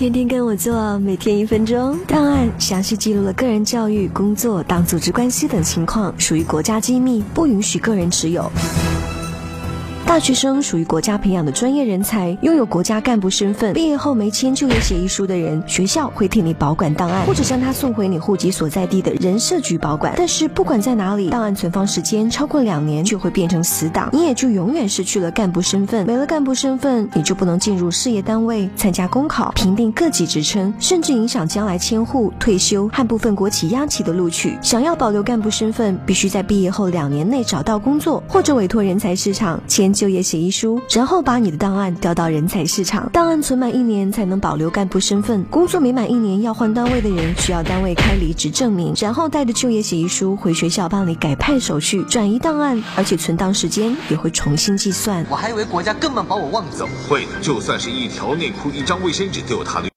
天天跟我做，每天一分钟。档案详细记录了个人教育、工作、党组织关系等情况，属于国家机密，不允许个人持有。大学生属于国家培养的专业人才，拥有国家干部身份。毕业后没签就业协议书的人，学校会替你保管档案，或者将他送回你户籍所在地的人社局保管。但是不管在哪里，档案存放时间超过两年就会变成死档，你也就永远失去了干部身份。没了干部身份，你就不能进入事业单位参加公考、评定各级职称，甚至影响将来迁户、退休和部分国企央企的录取。想要保留干部身份，必须在毕业后两年内找到工作，或者委托人才市场签。就业协议书，然后把你的档案调到人才市场。档案存满一年才能保留干部身份，工作没满一年要换单位的人，需要单位开离职证明，然后带着就业协议书回学校办理改派手续，转移档案，而且存档时间也会重新计算。我还以为国家根本把我忘了。怎么会呢？就算是一条内裤、一张卫生纸，都有他的。